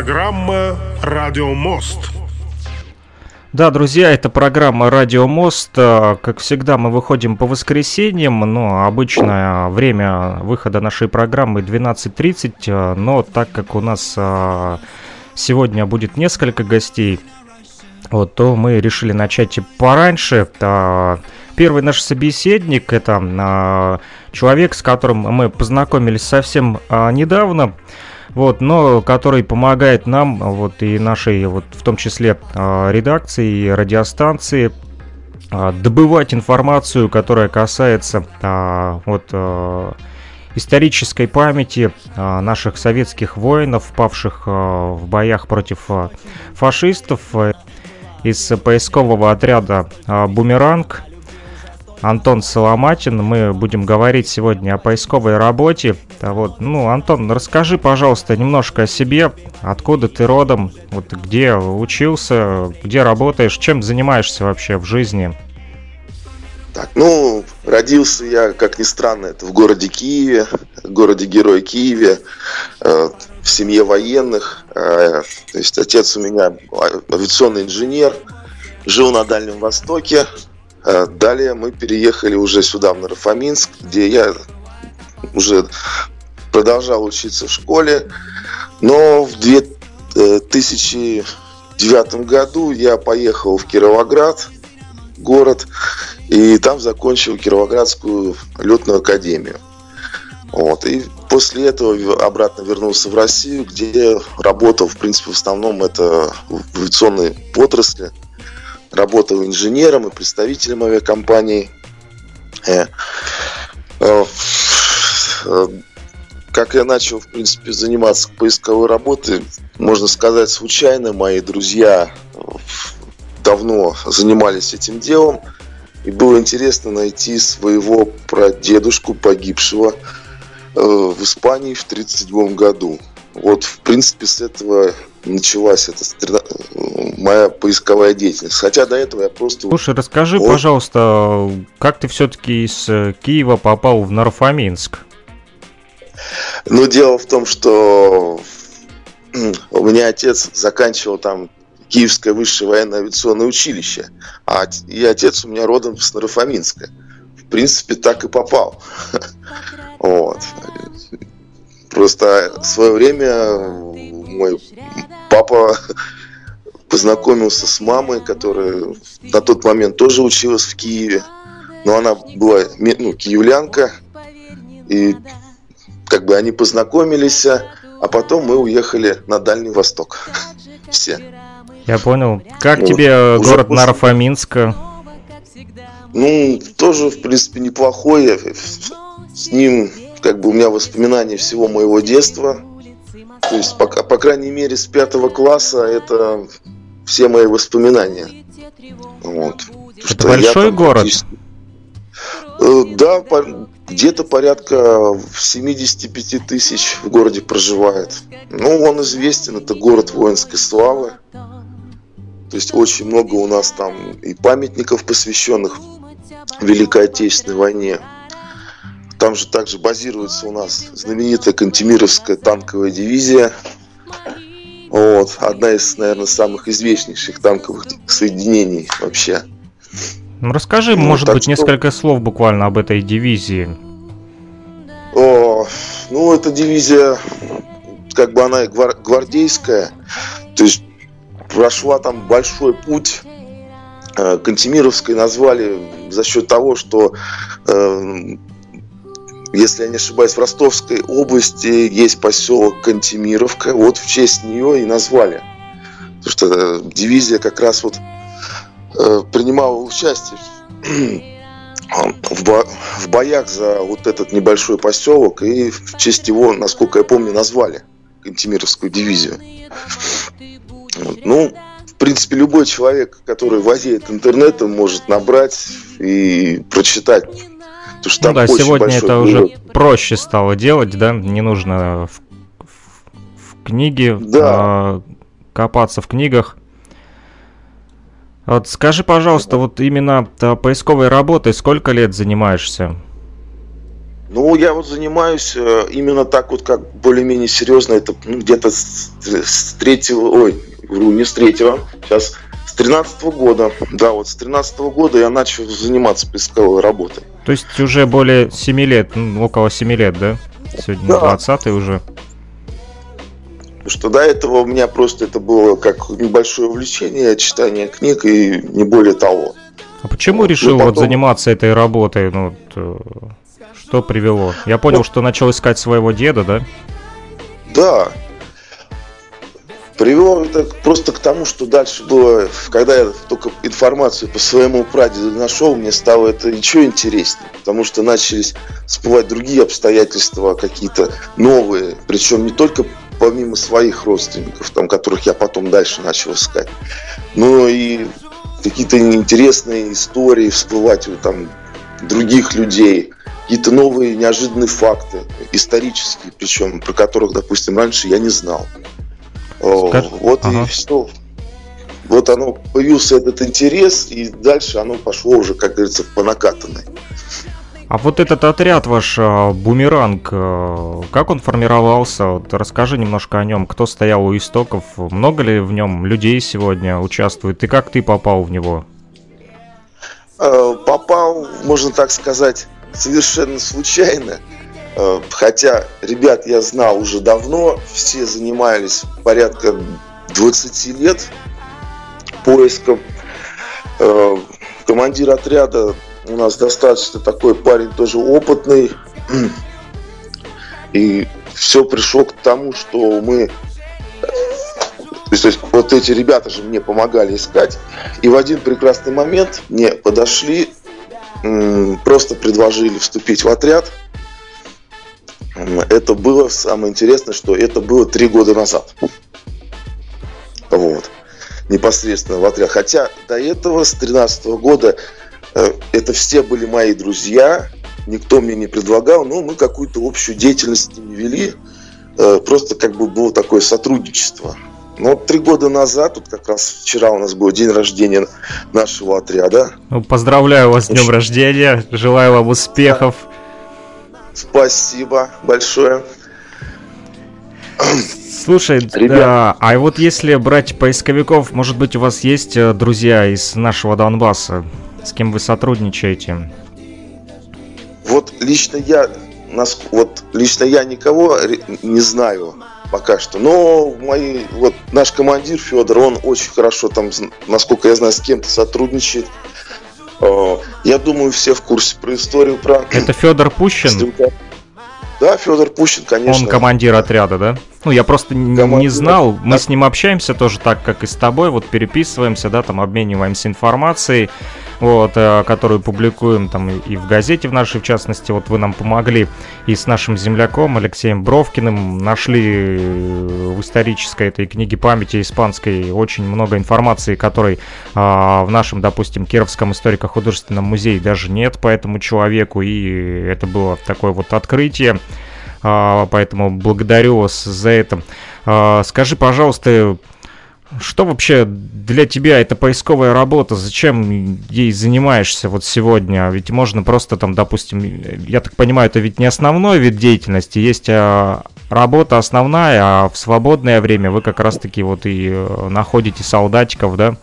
программа «Радио Мост». Да, друзья, это программа «Радио Мост». Э, как всегда, мы выходим по воскресеньям, но обычное время выхода нашей программы 12.30, э, но так как у нас э, сегодня будет несколько гостей, вот, то мы решили начать пораньше. Первый наш собеседник – это человек, с которым мы познакомились совсем недавно – вот, но который помогает нам, вот и нашей, вот в том числе а, редакции и радиостанции, а, добывать информацию, которая касается а, вот исторической памяти наших советских воинов, павших в боях против фашистов из поискового отряда «Бумеранг». Антон Соломатин. Мы будем говорить сегодня о поисковой работе. А вот, ну, Антон, расскажи, пожалуйста, немножко о себе. Откуда ты родом? Вот где учился? Где работаешь? Чем занимаешься вообще в жизни? Так, ну, родился я, как ни странно, это в городе Киеве, городе-герой Киеве, э, в семье военных. Э, то есть отец у меня авиационный инженер, жил на Дальнем Востоке, далее мы переехали уже сюда, в Нарафаминск, где я уже продолжал учиться в школе. Но в 2009 э, году я поехал в Кировоград, город, и там закончил Кировоградскую летную академию. Вот. И после этого обратно вернулся в Россию, где работал, в принципе, в основном это в авиационной отрасли – работал инженером и представителем авиакомпании. Э, э, э, как я начал, в принципе, заниматься поисковой работой, можно сказать, случайно. Мои друзья давно занимались этим делом. И было интересно найти своего прадедушку, погибшего в Испании в 1937 году. Вот, в принципе, с этого началась эта моя поисковая деятельность. Хотя до этого я просто... Слушай, расскажи, вот. пожалуйста, как ты все-таки из э, Киева попал в Нарфаминск? Ну, дело в том, что у меня отец заканчивал там Киевское высшее военное авиационное училище, а и отец у меня родом с Нарафаминска. В принципе, так и попал. Вот. Просто в свое время мой папа познакомился с мамой, которая на тот момент тоже училась в Киеве. Но она была ну, киевлянка. И как бы они познакомились, а потом мы уехали на Дальний Восток. Все. Я понял. Как вот. тебе город после... Нарафаминск? Ну, тоже, в принципе, неплохой. С ним, как бы, у меня воспоминания всего моего детства. То есть, по, по крайней мере, с пятого класса это все мои воспоминания. Вот. Это большой город? Э, да, где-то порядка 75 тысяч в городе проживает. Ну, он известен, это город воинской славы. То есть очень много у нас там и памятников, посвященных Великой Отечественной войне. Там же также базируется у нас знаменитая Кантемировская танковая дивизия. Вот, одна из, наверное, самых известнейших танковых соединений вообще. Ну, расскажи, ну, может быть, что... несколько слов буквально об этой дивизии. О, ну, эта дивизия, как бы она гвар- гвардейская, то есть прошла там большой путь. Э, Кантемировской назвали за счет того, что э, если я не ошибаюсь, в Ростовской области есть поселок Кантемировка. Вот в честь нее и назвали. Потому что э, дивизия как раз вот э, принимала участие в, бо в боях за вот этот небольшой поселок. И в честь его, насколько я помню, назвали Кантемировскую дивизию. Ну, в принципе, любой человек, который владеет интернетом, может набрать и прочитать Потому что ну да, сегодня это город. уже проще стало делать, да, не нужно в, в, в книге да. а, копаться в книгах. Вот скажи, пожалуйста, вот именно поисковой работой сколько лет занимаешься? Ну, я вот занимаюсь э, именно так вот, как более-менее серьезно, это ну, где-то с, с третьего, ой, вру, не с третьего, сейчас с тринадцатого года. Да, вот с тринадцатого года я начал заниматься поисковой работой. То есть уже более 7 лет, ну, около 7 лет, да? Сегодня да. 20 уже. Что до этого у меня просто это было как небольшое увлечение, читание книг и не более того. А почему решил потом... вот заниматься этой работой? Ну, вот, э, что привело? Я понял, ну, что начал искать своего деда, да? Да. Привело это просто к тому, что дальше было, когда я только информацию по своему прадеду нашел, мне стало это еще интереснее, потому что начались всплывать другие обстоятельства, какие-то новые, причем не только помимо своих родственников, там, которых я потом дальше начал искать, но и какие-то интересные истории всплывать у там других людей, какие-то новые неожиданные факты, исторические причем, про которых, допустим, раньше я не знал. Скажи... Вот ага. и все. Вот оно, появился этот интерес, и дальше оно пошло уже, как говорится, по накатанной. А вот этот отряд ваш а, Бумеранг, а, как он формировался? Вот расскажи немножко о нем. Кто стоял у истоков? Много ли в нем людей сегодня участвует? И как ты попал в него? Попал, можно так сказать, совершенно случайно. Хотя ребят я знал уже давно, все занимались порядка 20 лет поиском. Командир отряда у нас достаточно такой парень тоже опытный. И все пришло к тому, что мы... То есть, то есть вот эти ребята же мне помогали искать. И в один прекрасный момент мне подошли, просто предложили вступить в отряд. Это было самое интересное, что это было три года назад. Вот. Непосредственно в отряд. Хотя до этого, с 2013 года, Э, это все были мои друзья, никто мне не предлагал, но мы какую-то общую деятельность не вели, э, просто как бы было такое сотрудничество. Но три года назад, вот как раз вчера у нас был день рождения нашего отряда. Ну, поздравляю вас с днем рождения, желаю вам успехов. Спасибо большое. Слушай, Ребят. да, а вот если брать поисковиков, может быть, у вас есть э, друзья из нашего Донбасса? С кем вы сотрудничаете? Вот лично я, вот лично я никого не знаю пока что. Но мои, вот наш командир Федор, он очень хорошо там, насколько я знаю, с кем-то сотрудничает. Э, я думаю, все в курсе про историю про. Это Федор Пущин? Да, Федор Пущин, конечно. Он командир отряда, да? Ну, я просто не знал. Мы с ним общаемся тоже так, как и с тобой. Вот переписываемся, да, там обмениваемся информацией вот, э, которую публикуем там и в газете в нашей, в частности, вот вы нам помогли и с нашим земляком Алексеем Бровкиным нашли э, в исторической этой книге памяти испанской очень много информации, которой а, в нашем, допустим, Кировском историко-художественном музее даже нет по этому человеку, и это было такое вот открытие. А, поэтому благодарю вас за это. А, скажи, пожалуйста, что вообще для тебя это поисковая работа? Зачем ей занимаешься вот сегодня? Ведь можно просто там, допустим, я так понимаю, это ведь не основной вид деятельности, есть а, работа основная, а в свободное время вы как раз-таки вот и э, находите солдатиков, да?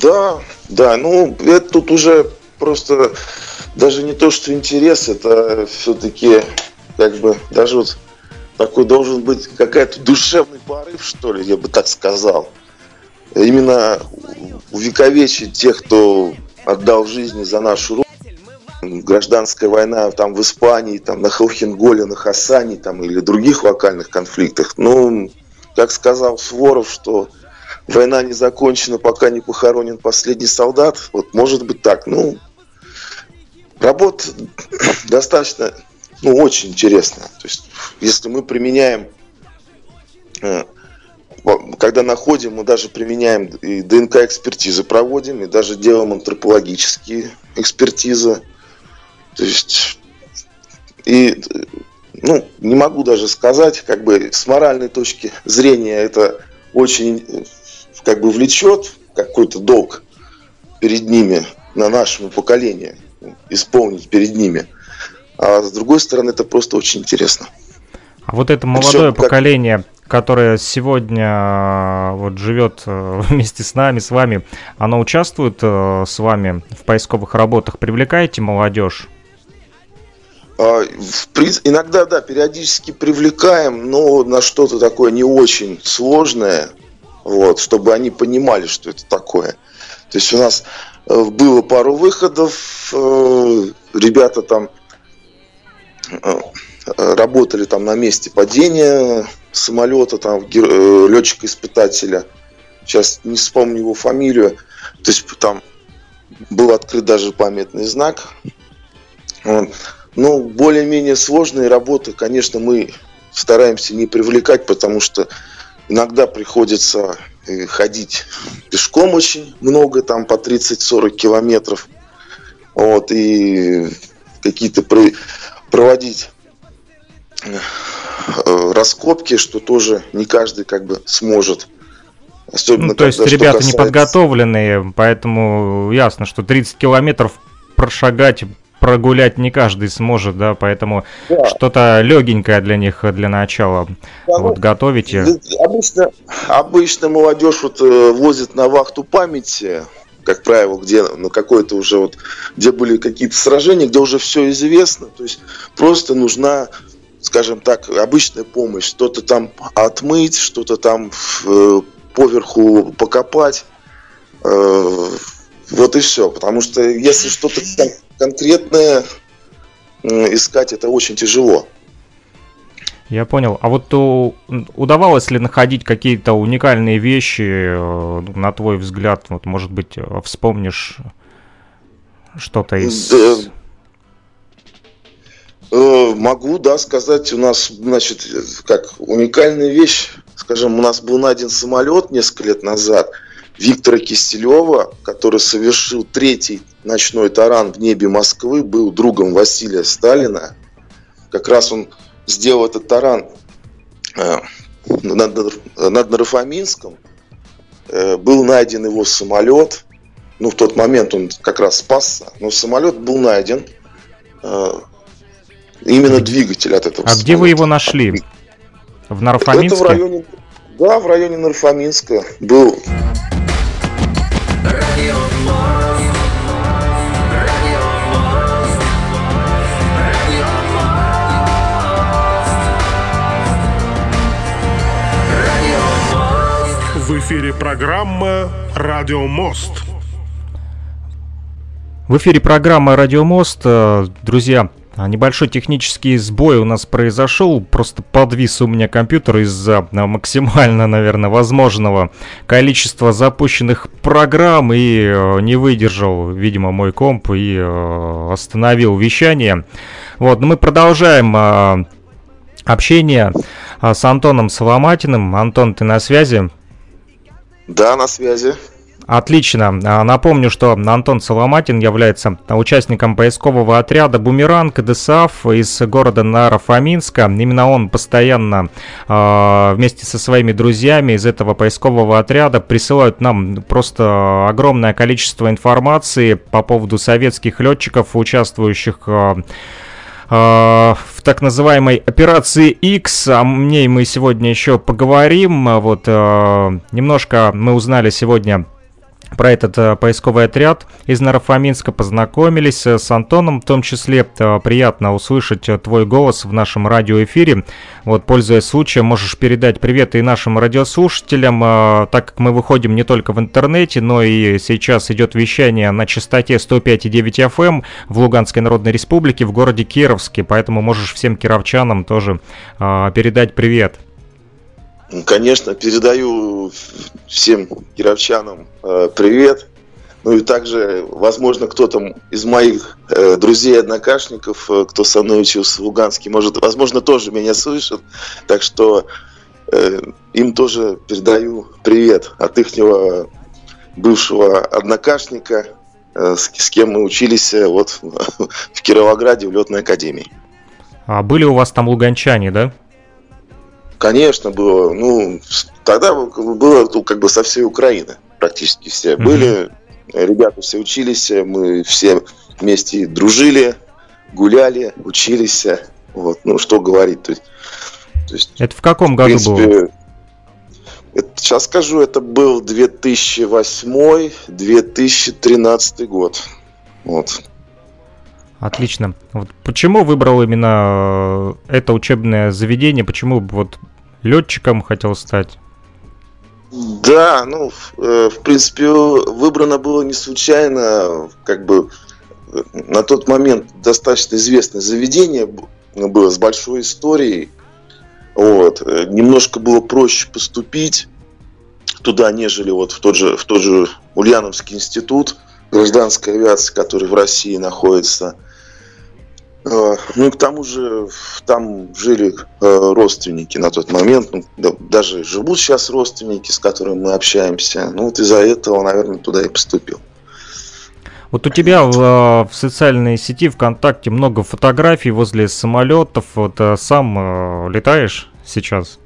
Да, да, ну это тут уже просто даже не то, что интерес, это все-таки как бы даже вот такой должен быть какая-то душевный порыв, что ли, я бы так сказал. Именно увековечить тех, кто отдал жизни за нашу родину. Гражданская война там в Испании, там на Хелхенголе, на Хасане там, или других локальных конфликтах. Ну, как сказал Своров, что война не закончена, пока не похоронен последний солдат. Вот может быть так. Ну, работа достаточно ну, очень интересно. То есть, если мы применяем, э, когда находим, мы даже применяем и ДНК-экспертизы проводим, и даже делаем антропологические экспертизы. То есть, и, ну, не могу даже сказать, как бы с моральной точки зрения это очень, как бы, влечет какой-то долг перед ними, на нашему поколению, исполнить перед ними – а с другой стороны это просто очень интересно. А вот это молодое Причем, поколение, как... которое сегодня э, вот живет э, вместе с нами, с вами, оно участвует э, с вами в поисковых работах? Привлекаете молодежь? А, иногда, да, периодически привлекаем, но на что-то такое не очень сложное, вот, чтобы они понимали, что это такое. То есть у нас было пару выходов, ребята там работали там на месте падения самолета, там э, летчика-испытателя. Сейчас не вспомню его фамилию. То есть там был открыт даже памятный знак. Вот. Ну, более-менее сложные работы, конечно, мы стараемся не привлекать, потому что иногда приходится э, ходить пешком очень много, там по 30-40 километров. Вот, и какие-то проводить Э, раскопки, что тоже не каждый как бы сможет. Особенно, ну, то есть ребята касается... неподготовленные, поэтому ясно, что 30 километров прошагать, прогулять не каждый сможет, да, поэтому да. что-то легенькое для них для начала да, вот ну, готовите. Обычно, обычно молодежь вот э, возит на вахту памяти, как правило, где на какой-то уже вот, где были какие-то сражения, где уже все известно, то есть просто нужна скажем так, обычная помощь, что-то там отмыть, что-то там э, поверху покопать. Э, вот и все. Потому что если что-то конкретное искать, это очень тяжело. Я понял. А вот удавалось ли находить какие-то уникальные вещи, э, на твой взгляд? Вот, может быть, э, вспомнишь что-то из... Да Э, могу, да, сказать, у нас, значит, как уникальная вещь, скажем, у нас был найден самолет несколько лет назад Виктора Кистелева, который совершил третий ночной таран в небе Москвы, был другом Василия Сталина. Как раз он сделал этот таран э, над, над Нарафаминском. Э, был найден его самолет. Ну, в тот момент он как раз спасся. Но самолет был найден. Именно двигатель от этого. А самолета. где вы его нашли? В Нарфаминске? Это в районе, да, в районе Нарфаминска был. Эфире программа «Радио Мост». В эфире программа «Радио Мост». Э, друзья, небольшой технический сбой у нас произошел, просто подвис у меня компьютер из-за а, максимально, наверное, возможного количества запущенных программ и э, не выдержал, видимо, мой комп и э, остановил вещание. Вот, но мы продолжаем э, общение с Антоном Соломатиным. Антон, ты на связи? Да, на связи. Отлично. А, напомню, что Антон Соломатин является участником поискового отряда «Бумеранг» ДСАФ из города Нарафаминска. Именно он постоянно а, вместе со своими друзьями из этого поискового отряда присылают нам просто огромное количество информации по поводу советских летчиков, участвующих а, в так называемой операции X. О ней мы сегодня еще поговорим. Вот немножко мы узнали сегодня про этот э, поисковый отряд из Нарафаминска, познакомились э, с Антоном, в том числе э, приятно услышать твой голос в нашем радиоэфире. Вот, пользуясь случаем, можешь передать привет и нашим радиослушателям, так как мы выходим не только в интернете, но и сейчас идет вещание на частоте 105,9 FM эм в Луганской Народной Республике, в городе Кировске, поэтому можешь всем кировчанам тоже передать привет. Конечно, передаю всем кировчанам э, привет. Ну и также, возможно, кто-то из моих э, друзей, однокашников, э, кто со мной учился в Луганске, может, возможно, тоже меня слышит. Так что э, им тоже передаю привет от ихнего бывшего однокашника, э, с, с кем мы учились э, вот в Кировограде в летной академии. А были у вас там луганчане, да? Конечно, было. Ну, тогда было ну, как бы со всей Украины практически все mm-hmm. были. Ребята все учились, мы все вместе дружили. гуляли, учились. Вот, ну, что говорить. То есть, то есть, это в каком в году принципе, было? Это, сейчас скажу, это был 2008-2013 год. Вот. Отлично. Вот почему выбрал именно э, это учебное заведение? Почему вот летчиком хотел стать? Да, ну, э, в принципе, выбрано было не случайно, как бы э, на тот момент достаточно известное заведение было с большой историей. Вот. Немножко было проще поступить туда, нежели вот в тот же, в тот же Ульяновский институт гражданской авиации, который в России находится. Э, ну и к тому же там жили э, родственники на тот момент, ну, даже живут сейчас родственники, с которыми мы общаемся. Ну вот из-за этого, наверное, туда и поступил. Вот у тебя в, э, в социальной сети ВКонтакте много фотографий возле самолетов. Вот сам летаешь сейчас?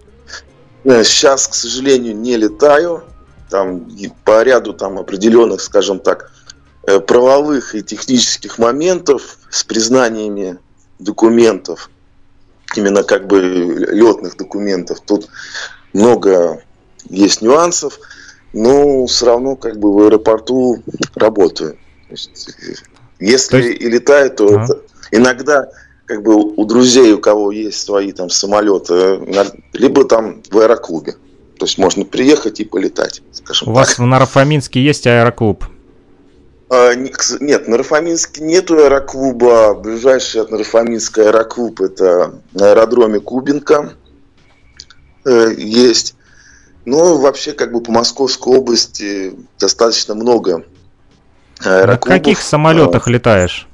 Сейчас, к сожалению, не летаю. Там по ряду там определенных, скажем так, правовых и технических моментов с признаниями документов, именно как бы летных документов, тут много есть нюансов, но все равно как бы в аэропорту работаю. есть, если то есть... и летаю, то а? это иногда как бы у друзей, у кого есть свои там самолеты, либо там в аэроклубе. То есть можно приехать и полетать, скажем У так. вас в Нарафаминске есть аэроклуб? А, нет, на Рафаминске нету аэроклуба. Ближайший от Нарафаминска аэроклуб это на аэродроме Кубинка э, есть. Но вообще как бы по Московской области достаточно много аэроклубов. На каких самолетах а, летаешь?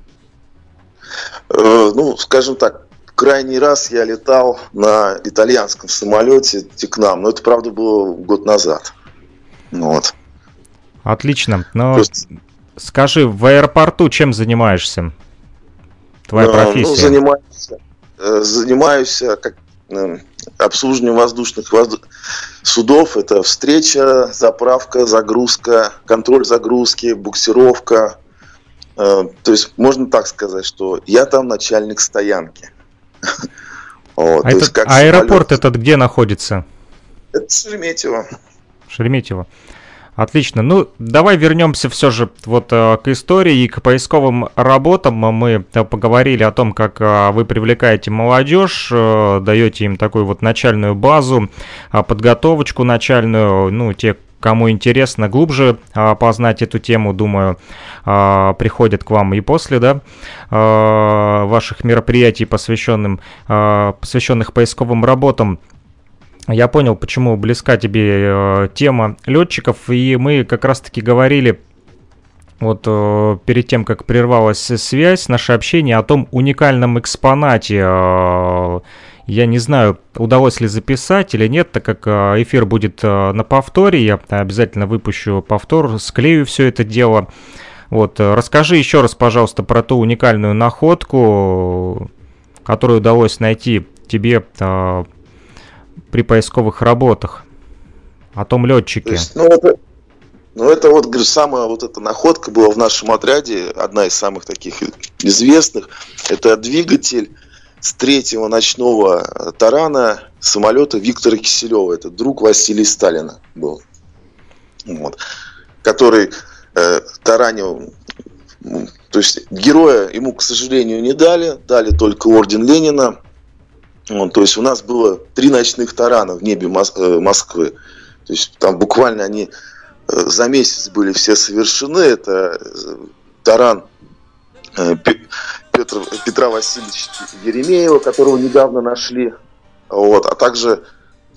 Э, ну, скажем так, крайний раз я летал на итальянском самолете Текнам, но это, правда, было год назад. Ну вот. Отлично. Но есть... Скажи, в аэропорту чем занимаешься? Твоя профессия? Ну, занимаюсь, э, занимаюсь э, как, э, обслуживанием воздушных возду... судов. Это встреча, заправка, загрузка, контроль загрузки, буксировка. То есть можно так сказать, что я там начальник стоянки. Вот, а этот, аэропорт этот где находится? Это Шереметьево. Шереметьево. Отлично. Ну, давай вернемся все же вот э, к истории и к поисковым работам. Мы э, поговорили о том, как э, вы привлекаете молодежь, даете им такую вот начальную базу, подготовочку начальную, ну, те, Кому интересно глубже а, познать эту тему, думаю, а, приходят к вам и после, да, а, ваших мероприятий, посвященным, а, посвященных поисковым работам я понял, почему близка тебе э, тема летчиков, и мы как раз-таки говорили вот э, перед тем, как прервалась связь, наше общение о том уникальном экспонате. Э, я не знаю, удалось ли записать или нет, так как э, эфир будет э, на повторе, я обязательно выпущу повтор, склею все это дело. Вот, э, расскажи еще раз, пожалуйста, про ту уникальную находку, которую удалось найти тебе при поисковых работах? О том летчике. То есть, ну, это, ну, это вот, говорю, самая вот эта находка была в нашем отряде, одна из самых таких известных. Это двигатель с третьего ночного тарана самолета Виктора Киселева. Это друг Василия Сталина был. Вот. Который э, таранил то есть героя ему, к сожалению, не дали, дали только орден Ленина. То есть у нас было три ночных тарана в небе э, Москвы. То есть там буквально они э, за месяц были все совершены. Это э, таран Петр, Петра Васильевича Еремеева, которого недавно нашли. Вот, а также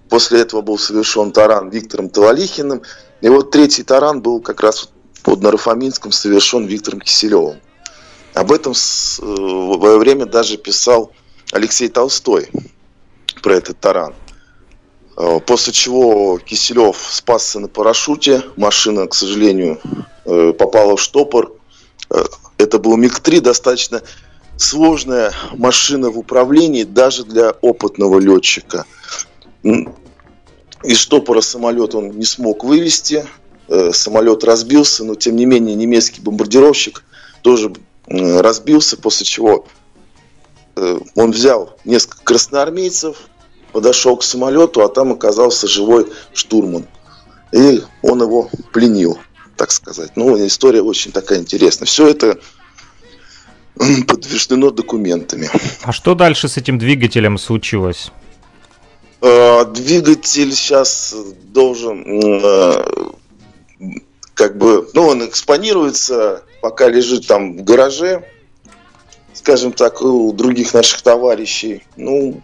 после этого был совершен таран Виктором Тавалихиным. И вот третий таран был как раз под Нарафаминском совершен Виктором Киселевым. Об этом в свое время даже писал Алексей Толстой про этот таран. Э, после чего Киселев спасся на парашюте. Машина, к сожалению, э, попала в штопор. Э, это был МиГ-3, достаточно сложная машина в управлении даже для опытного летчика. Из штопора самолет он не смог вывести. Самолет разбился, но тем не менее немецкий бомбардировщик тоже разбился, после чего он взял несколько красноармейцев, подошел к самолету, а там оказался живой штурман. И он его пленил, так сказать. Ну, история очень такая интересная. Все это подтверждено документами. А что дальше с этим двигателем случилось? Э, двигатель сейчас должен э, как бы, ну, он экспонируется, пока лежит там в гараже, скажем так, у других наших товарищей. Ну,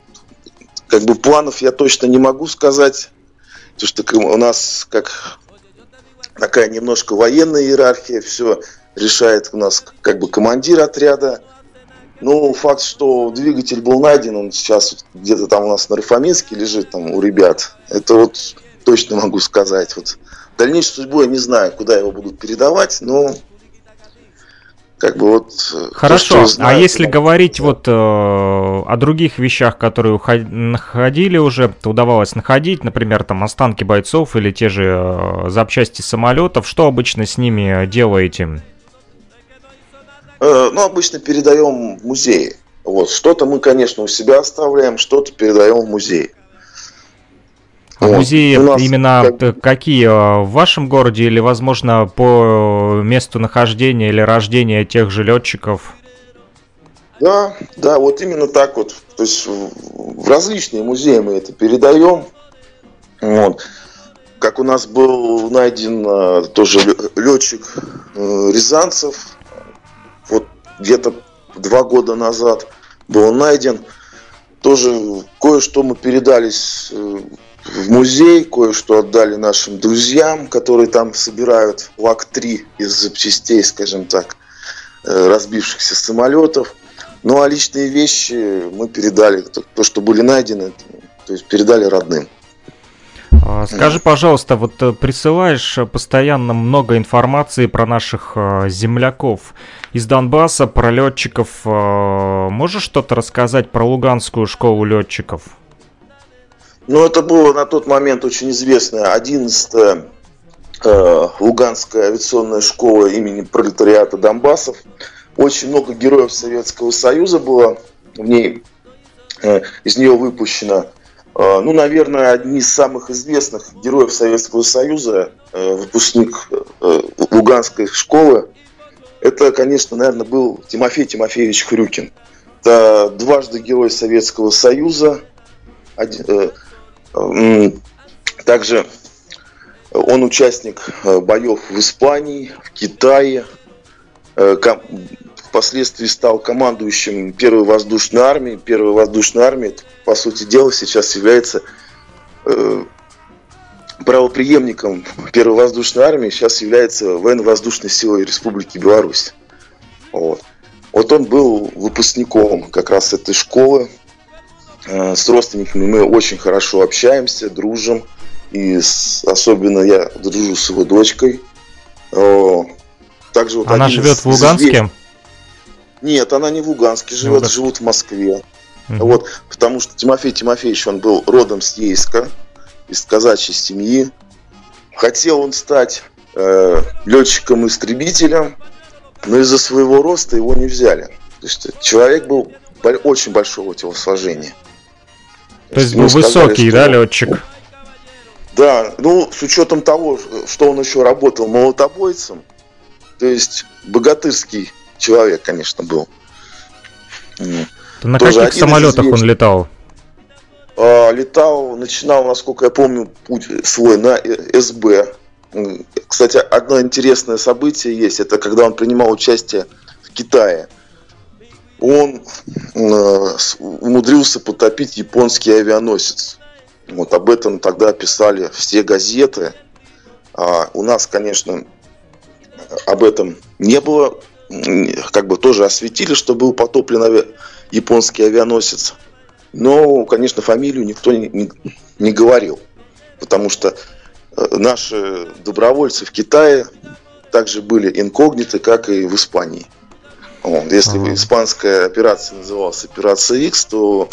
как бы планов я точно не могу сказать, потому что у нас как такая немножко военная иерархия, все решает у нас как бы командир отряда. Ну, факт, что двигатель был найден, он сейчас где-то там у нас на Рафаминске лежит там у ребят. Это вот точно могу сказать. Вот дальнейшую судьбу я не знаю, куда его будут передавать, но как бы вот... Э, Хорошо, то, знаю, а если говорить вот э, о других вещах, которые находили уже, то удавалось находить, например, там останки бойцов или те же э, запчасти самолетов, что обычно с ними делаете? Э, ну, обычно передаем в музеи. Вот, что-то мы, конечно, у себя оставляем, что-то передаем в музей. А вот. музеи нас именно как... какие? Э, в вашем городе или, возможно, по месту нахождения или рождения тех же летчиков? Да, да, вот именно так вот. То есть в различные музеи мы это передаем. Вот. Как у нас был найден э, тоже летчик э, Рязанцев, вот где-то два года назад был найден. Тоже кое-что мы передались в музей, кое-что отдали нашим друзьям, которые там собирают ЛАК-3 из запчастей, скажем так, э, разбившихся самолетов. Ну а личные вещи мы передали, то, что были найдены, то есть передали родным. А, скажи, пожалуйста, вот э, присылаешь постоянно много информации про наших э, земляков из Донбасса, про летчиков. Можешь что-то рассказать про Луганскую школу летчиков? Ну, это было на тот момент очень известная 11-я э, Луганская авиационная школа имени пролетариата Донбассов. Очень много героев Советского Союза было в ней, э, из нее выпущено. Э, ну, наверное, одни из самых известных героев Советского Союза, э, выпускник э, Луганской школы, это, конечно, наверное, был Тимофей Тимофеевич Хрюкин. Это дважды герой Советского Союза, один, э, также он участник э, боев в Испании, в Китае. Э, впоследствии стал командующим первой воздушной армии. Первая воздушная армия, по сути дела, сейчас является э, правоприемником первой воздушной армии, сейчас является военно-воздушной силой Республики Беларусь. Вот. вот он был выпускником как раз этой школы, с родственниками мы очень хорошо общаемся, дружим. И с, особенно я дружу с его дочкой. Также вот она живет в Луганске? Извест... Нет, она не в Луганске живет, ну, живут в Москве. Угу. Вот, потому что Тимофей Тимофеевич, он был родом с Ейска, из казачьей семьи. Хотел он стать э, летчиком-истребителем, но из-за своего роста его не взяли. То есть человек был очень большого телосложения. То есть был высокий, сказали, да, летчик? Да, ну, с учетом того, что он еще работал молотобойцем, то есть богатырский человек, конечно, был. То на Тоже каких самолетах он летал? А, летал, начинал, насколько я помню, путь свой на СБ. Кстати, одно интересное событие есть, это когда он принимал участие в Китае он э, умудрился потопить японский авианосец. Вот об этом тогда писали все газеты. А у нас, конечно, об этом не было. Как бы тоже осветили, что был потоплен ави... японский авианосец. Но, конечно, фамилию никто не, не, не говорил. Потому что э, наши добровольцы в Китае также были инкогниты, как и в Испании. Вот. Если ага. испанская операция называлась операция X, то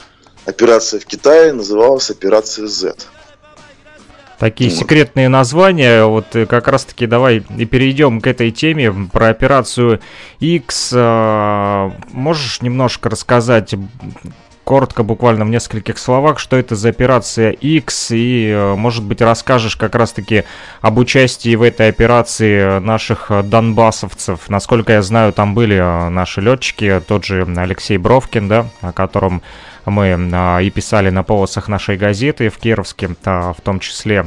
операция в Китае называлась операция Z. Такие вот. секретные названия. Вот как раз-таки давай и перейдем к этой теме про операцию X. Можешь немножко рассказать, коротко, буквально в нескольких словах, что это за операция X, и, э, может быть, расскажешь как раз-таки об участии в этой операции наших донбассовцев. Насколько я знаю, там были э, наши летчики, тот же Алексей Бровкин, да, о котором мы э, и писали на полосах нашей газеты в Кировске, в том числе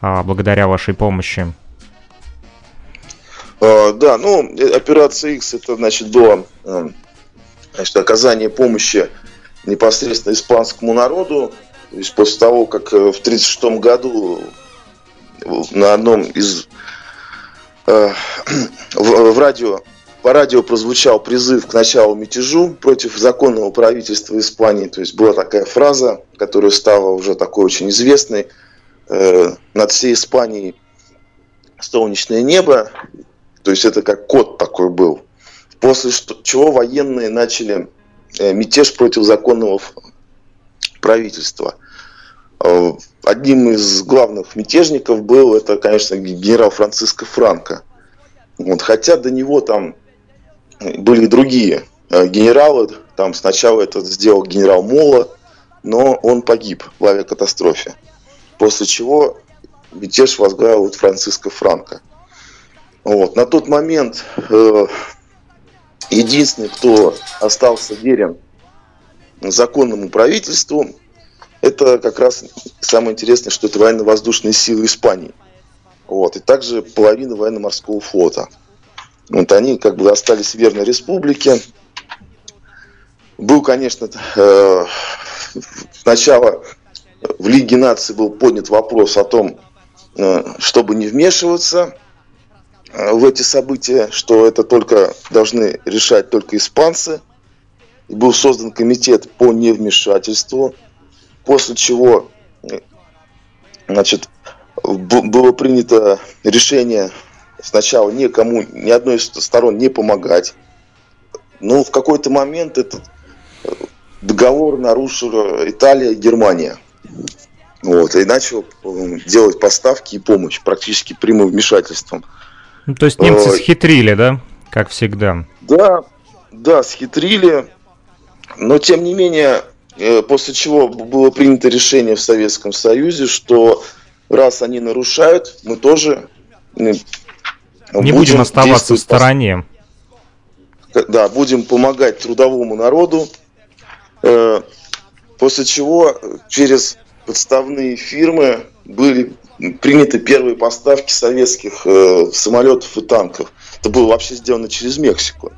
благодаря вашей помощи. Да, ну, операция X это, значит, было значит, оказание помощи непосредственно испанскому народу. То есть после того, как э, в 1936 году на одном из э, в, в радио по радио прозвучал призыв к началу мятежу против законного правительства Испании. То есть была такая фраза, которая стала уже такой очень известной. Э, над всей Испанией солнечное небо. То есть это как код такой был. После чего военные начали мятеж против законного правительства. Э, одним из главных мятежников был, это, конечно, генерал Франциско Франко. Вот, хотя до него там были другие э, генералы, там сначала это сделал генерал Мола, но он погиб в авиакатастрофе. После чего мятеж возглавил вот Франциско Франко. Вот. На тот момент единственный, кто остался верен законному правительству, это как раз самое интересное, что это военно-воздушные силы Испании. Вот. И также половина военно-морского флота. Вот они как бы остались верны республике. Был, конечно, э, сначала в Лиге наций был поднят вопрос о том, э, чтобы не вмешиваться в эти события, что это только должны решать только испанцы. И был создан комитет по невмешательству, после чего э, значит, было принято решение сначала никому, ни одной из сторон не помогать. Но в какой-то момент этот э, договор нарушила Италия и Германия. Вот, и начал делать поставки и помощь практически прямым вмешательством. Ну, то есть немцы Ой. схитрили, да? Как всегда. Да, да, схитрили. Но тем не менее, э, после чего было принято решение в Советском Союзе, что раз они нарушают, мы тоже не будем, будем оставаться в стороне. Да, будем помогать трудовому народу. Э, после чего через подставные фирмы были приняты первые поставки советских э, самолетов и танков. Это было вообще сделано через Мексику.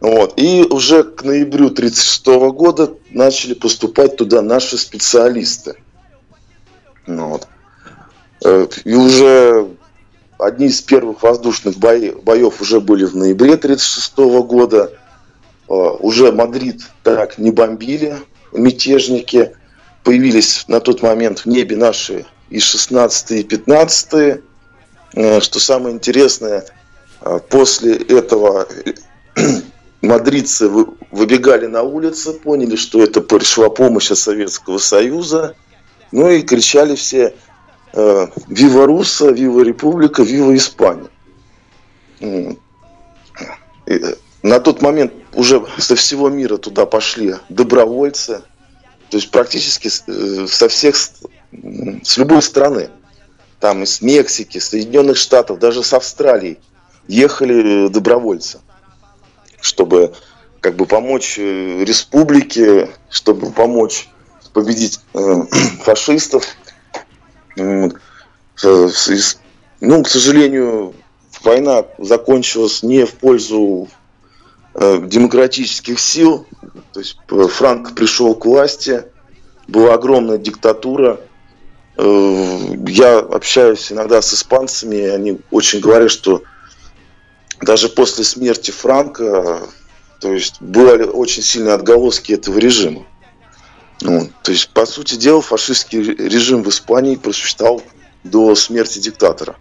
Вот. И уже к ноябрю 1936 года начали поступать туда наши специалисты. Вот. Э, и уже одни из первых воздушных боев, боев уже были в ноябре 1936 года. Э, уже Мадрид так не бомбили мятежники. Появились на тот момент в небе наши и 16 и 15 э, Что самое интересное, э, после этого э, мадридцы выбегали на улицы, поняли, что это пришла помощь от Советского Союза, ну и кричали все «Вива Руса», «Вива Республика», «Вива Испания». на тот момент уже со всего мира туда пошли добровольцы, то есть практически со всех с любой страны, там из Мексики, Соединенных Штатов, даже с Австралии, ехали добровольцы, чтобы как бы помочь э, республике, чтобы помочь победить э, фашистов. Ну, к сожалению, война закончилась не в пользу э, демократических сил. То есть Франк пришел к власти, была огромная диктатура, Э, я общаюсь иногда с испанцами, они очень говорят, что даже после смерти Франка, то есть были очень сильные отголоски этого режима. Ну, то есть, по сути дела, фашистский режим в Испании просуществовал до смерти диктатора.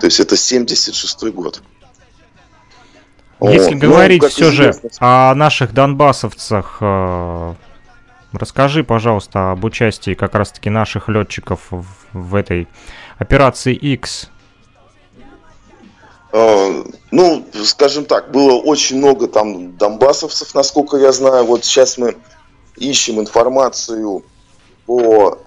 То есть это 76 год. Если вот. Ну, говорить ну, все известно, же о наших донбассовцах, э, Расскажи, пожалуйста, об участии как раз-таки наших летчиков в, в этой операции X. А, ну, скажем так, было очень много там донбассовцев, насколько я знаю. Вот сейчас мы ищем информацию по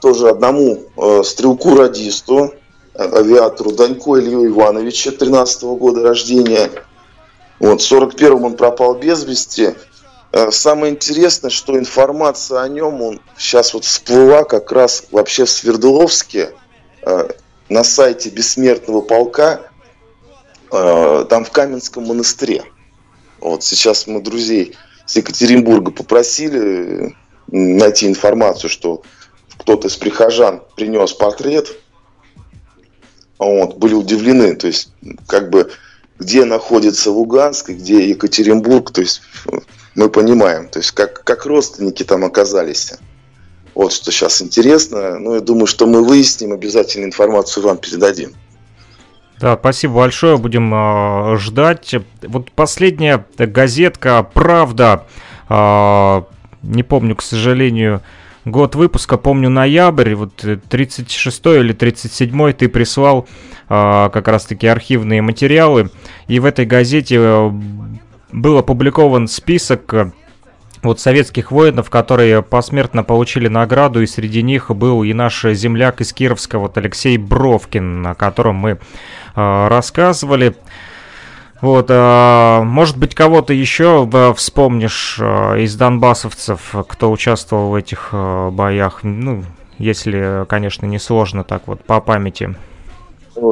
тоже одному э, стрелку-радисту, э, авиатору Данько Илью Ивановича, 13 -го года рождения. Вот, в 41-м он пропал без вести. Э, самое интересное, что информация о нем он сейчас вот всплыла как раз вообще в Свердловске э, на сайте Бессмертного полка, э, там в Каменском монастыре. Вот сейчас мы друзей с Екатеринбурга попросили найти информацию, что кто-то из прихожан принес портрет, вот, были удивлены, то есть как бы где находится Луганск где Екатеринбург, то есть мы понимаем, то есть как, как родственники там оказались. Вот что сейчас интересно. Ну, я думаю, что мы выясним, обязательно информацию вам передадим. Да, спасибо большое, будем э, ждать. Вот последняя газетка «Правда», э, не помню, к сожалению, год выпуска, помню ноябрь, вот 36 или 37 ты прислал э, как раз-таки архивные материалы, и в этой газете был опубликован список э, вот советских воинов, которые посмертно получили награду, и среди них был и наш земляк из Кировска, вот Алексей Бровкин, о котором мы э, рассказывали. Вот, э, может быть, кого-то еще э, вспомнишь э, из донбассовцев, кто участвовал в этих э, боях, ну, если, конечно, не сложно так вот по памяти.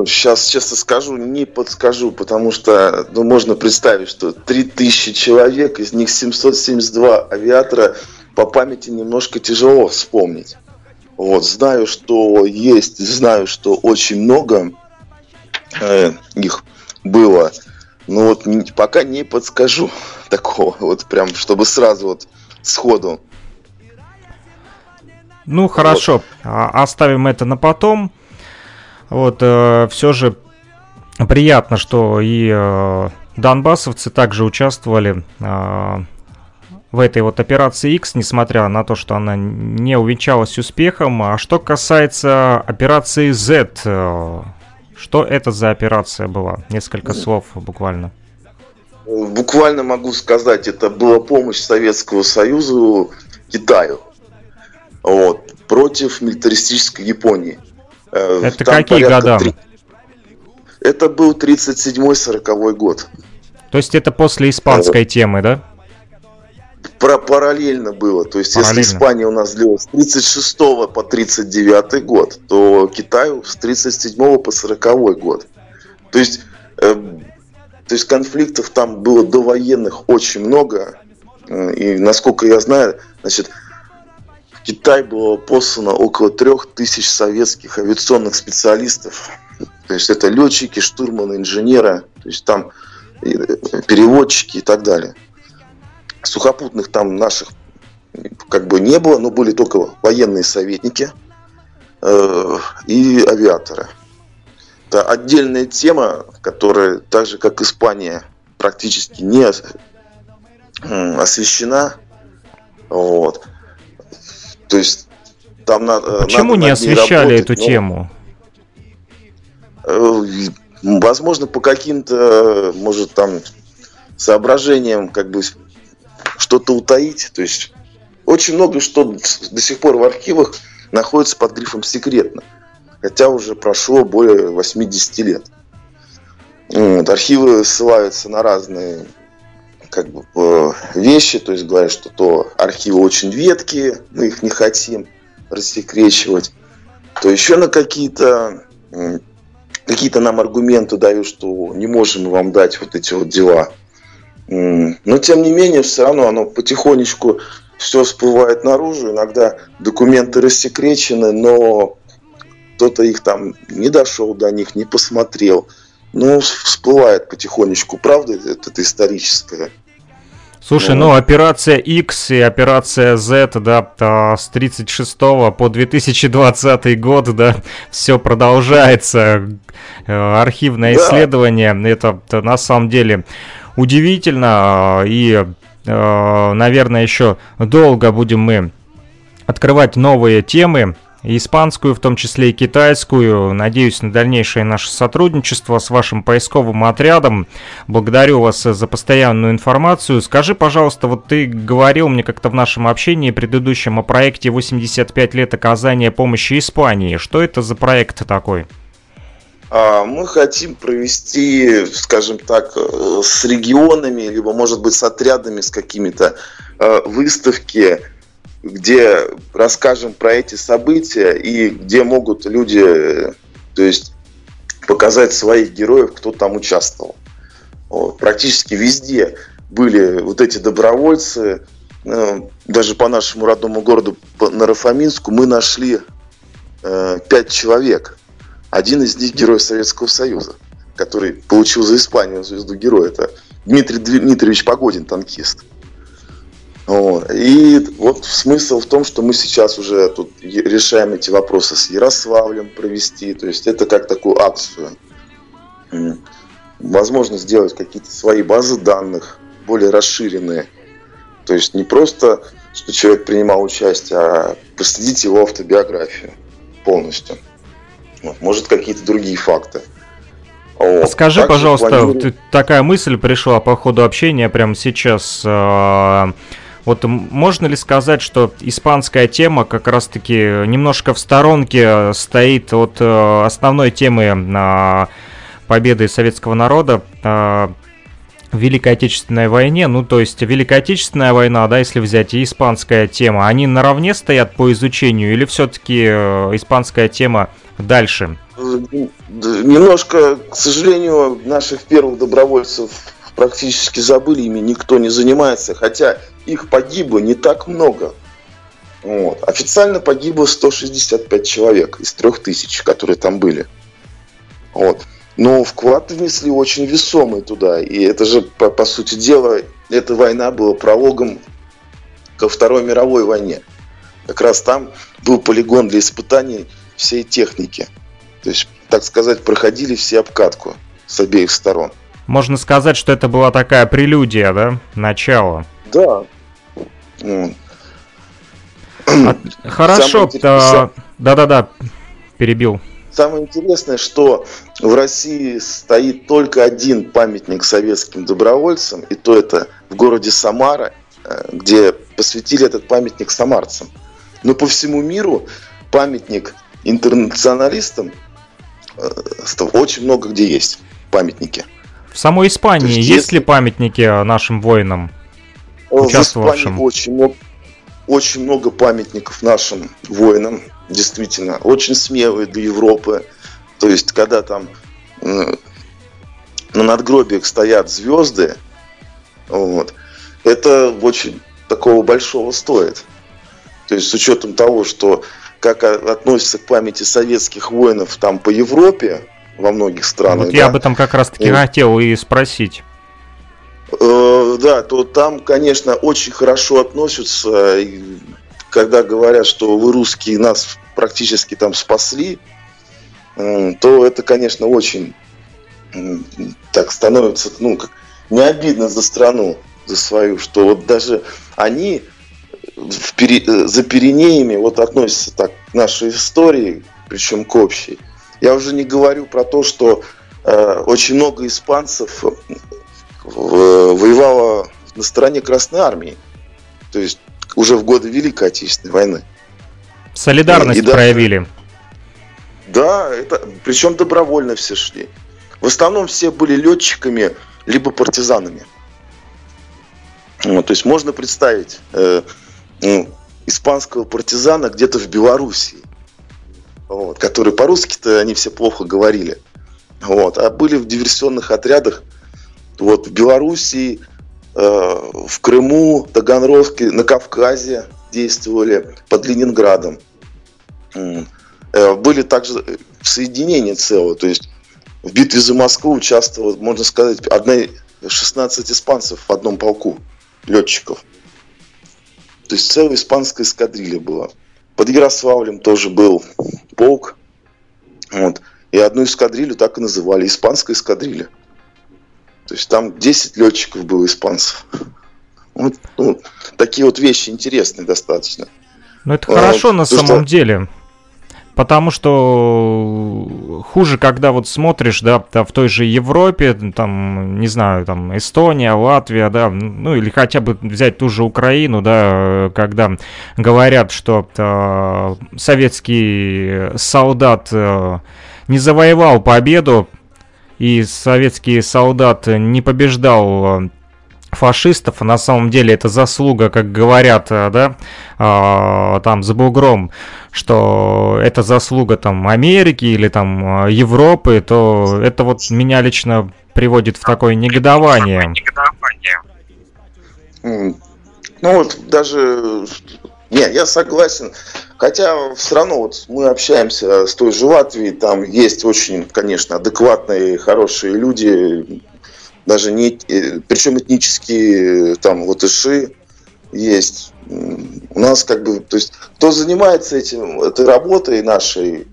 Сейчас, честно скажу, не подскажу, потому что ну, можно представить, что 3000 человек, из них 772 авиатора, по памяти немножко тяжело вспомнить. Вот, знаю, что есть, знаю, что очень много э, их было, но вот пока не подскажу такого, вот прям, чтобы сразу вот сходу. Ну, хорошо, вот. А, оставим это на потом. Вот, э, все же приятно, что и э, донбассовцы также участвовали э, в этой вот операции X, несмотря на то, что она не увенчалась успехом. А что касается операции Z, э, что это за операция была? Несколько слов буквально. Буквально могу сказать, это была помощь Советского Союза Китаю вот, против милитаристической Японии. Э, Это Там какие года? 3... Это был 37-40 год. То есть это после испанской вот. темы, да? Про параллельно было. То есть, параллельно. если Испания у нас длилась с 36 по 39 год, то Китай с 37 по 40 год. То есть, э, то есть конфликтов там было до военных очень много. Э, и насколько я знаю, значит, Китай было послано около трех тысяч советских авиационных специалистов. То есть это летчики, штурманы, инженеры, то есть там э, переводчики и так далее. Сухопутных там наших как бы не было, но были только военные советники э, и авиаторы. Это отдельная тема, которая так же, как Испания, практически не освещена. Вот. То есть там надо... Почему надо не освещали работать, эту но... тему? Э, возможно, по каким-то, может, там, соображениям, как бы, что-то утаить. То есть, очень много что до сих пор в архивах находится под грифом «секретно». Хотя уже прошло более 80 лет. Вот, архивы ссылаются на разные как бы э, вещи, то есть говорят, что то архивы очень веткие, мы их не хотим рассекречивать, то еще на какие-то какие-то нам аргументы дают, что не можем вам дать вот эти вот дела. Но тем не менее, все равно оно потихонечку все всплывает наружу. Иногда документы рассекречены, но кто-то их там не дошел до них, не посмотрел. Ну, всплывает потихонечку, правда, это, это историческая. Слушай, ну, ну операция X и операция Z, да, с 36 по 2020 год, да, все продолжается. Э, архивное да. исследование, это, это на самом деле удивительно. И, э, наверное, еще долго будем мы открывать новые темы, испанскую, в том числе и китайскую. Надеюсь на дальнейшее наше сотрудничество с вашим поисковым отрядом. Благодарю вас за постоянную информацию. Скажи, пожалуйста, вот ты говорил мне как-то в нашем общении предыдущем о проекте 85 лет оказания помощи Испании. Что это за проект такой? А, мы хотим провести, скажем так, э, с регионами, либо, может быть, с отрядами, с какими-то э, выставки, где расскажем про эти события и где могут люди, то есть показать своих героев, кто там участвовал. Вот. Практически везде были вот эти добровольцы. Э, даже по нашему родному городу Нарафаминску мы нашли э, пять человек. Один из них герой Советского Союза, который получил за Испанию звезду героя. Это Дмитрий Дмитриевич Погодин, танкист. Вот. И вот смысл в том, что мы сейчас уже тут решаем эти вопросы с Ярославлем провести. То есть это как такую акцию. Возможно сделать какие-то свои базы данных, более расширенные. То есть не просто, что человек принимал участие, а проследить его автобиографию полностью. Вот. Может, какие-то другие факты. Вот. Скажи, Также пожалуйста, планирую... такая мысль пришла по ходу общения прямо сейчас. А, вот можно ли сказать, что испанская тема как раз-таки немножко в сторонке стоит от э, основной темы на победы советского народа э, в Великой Отечественной войне, ну то есть Великая Отечественная война, да, если взять, и испанская тема, они наравне стоят по изучению или все-таки э, испанская тема дальше? Немножко, к сожалению, наших первых добровольцев практически забыли, ими никто не занимается, хотя их погибло не так много. Вот. Официально погибло 165 человек из 3000, которые там были. Вот. Но вклад внесли очень весомый туда. И это же, по, по сути дела, эта война была прологом ко Второй мировой войне. Как раз там был полигон для испытаний всей техники. То есть, так сказать, проходили все обкатку с обеих сторон. Можно сказать, что это была такая прелюдия, да? Начало. Да. А, хорошо. Да-да-да, перебил. Самое интересное, что в России стоит только один памятник советским добровольцам, и то это в городе Самара, э, где посвятили этот памятник самарцам. Но по всему миру памятник интернационалистам э, очень много где есть памятники. В самой Испании есть, есть ли памятники нашим воинам? В Испании очень много, очень много памятников нашим воинам, действительно, очень смелые для Европы. То есть, когда там на надгробиях стоят звезды, вот, это очень такого большого стоит. То есть с учетом того, что как относится к памяти советских воинов там по Европе, во многих странах. Вот да. я об этом как раз-таки и... хотел и спросить. Э, да, то там, конечно, очень хорошо относятся, когда говорят, что вы русские нас практически там спасли, то это, конечно, очень так становится, ну, как не обидно за страну, за свою, что вот даже они в пере, э, за Пиренеями вот относятся так к нашей истории, причем к общей. Я уже не говорю про то, что э, очень много испанцев воевало на стороне Красной Армии. То есть уже в годы Великой Отечественной войны. Солидарность и, и проявили. Да, это, причем добровольно все шли. В основном все были летчиками, либо партизанами. Вот, то есть можно представить э, ну, испанского партизана где-то в Белоруссии вот, которые по-русски-то они все плохо говорили. Вот, а были в диверсионных отрядах вот, в Белоруссии, э, в Крыму, Таганрогске, на Кавказе действовали, под Ленинградом. Э, были также в соединении целое, то есть в битве за Москву участвовало, можно сказать, одна, 16 испанцев в одном полку летчиков. То есть целая испанская эскадрилья была. Под Ярославлем тоже был полк. Вот. И одну эскадрилью так и называли испанская эскадрилья. То есть там 10 летчиков было испанцев. Вот, ну, такие вот вещи интересные достаточно. Ну это хорошо на самом деле. Потому что хуже, когда вот смотришь, да, в той же Европе, там, не знаю, там, Эстония, Латвия, да, ну или хотя бы взять ту же Украину, да, когда говорят, что э, советский солдат э, не завоевал победу, и советский солдат не побеждал фашистов, на самом деле это заслуга, как говорят, э, да, э, там за бугром, что это заслуга там Америки или там э, Европы, то это вот меня лично приводит в такое негодование. Ну вот даже не, я согласен. Хотя все равно вот мы общаемся с той же Латвией, там есть очень, конечно, адекватные, хорошие люди, даже не, э, причем этнические там вот иши есть. У нас как бы, то есть, кто занимается этим, этой работой нашей,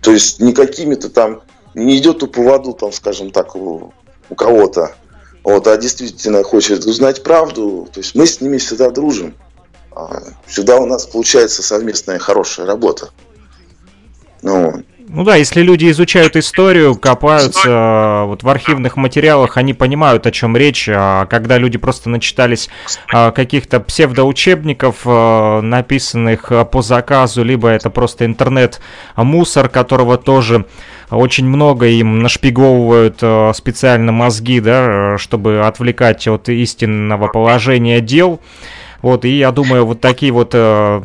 то есть не какими-то там, не идет у поводу, там, скажем так, у, у кого-то, вот, а действительно хочет узнать правду, то есть мы с ними всегда дружим. А всегда у нас получается совместная хорошая работа. Ну, ну да, если люди изучают историю, копаются э, вот в архивных материалах, они понимают, о чем речь. А когда люди просто начитались а, каких-то псевдоучебников, написанных по заказу, либо это просто интернет-мусор, которого тоже очень много им нашпиговывают специально мозги, да, чтобы отвлекать от истинного положения дел. Вот, и я думаю, вот такие вот э,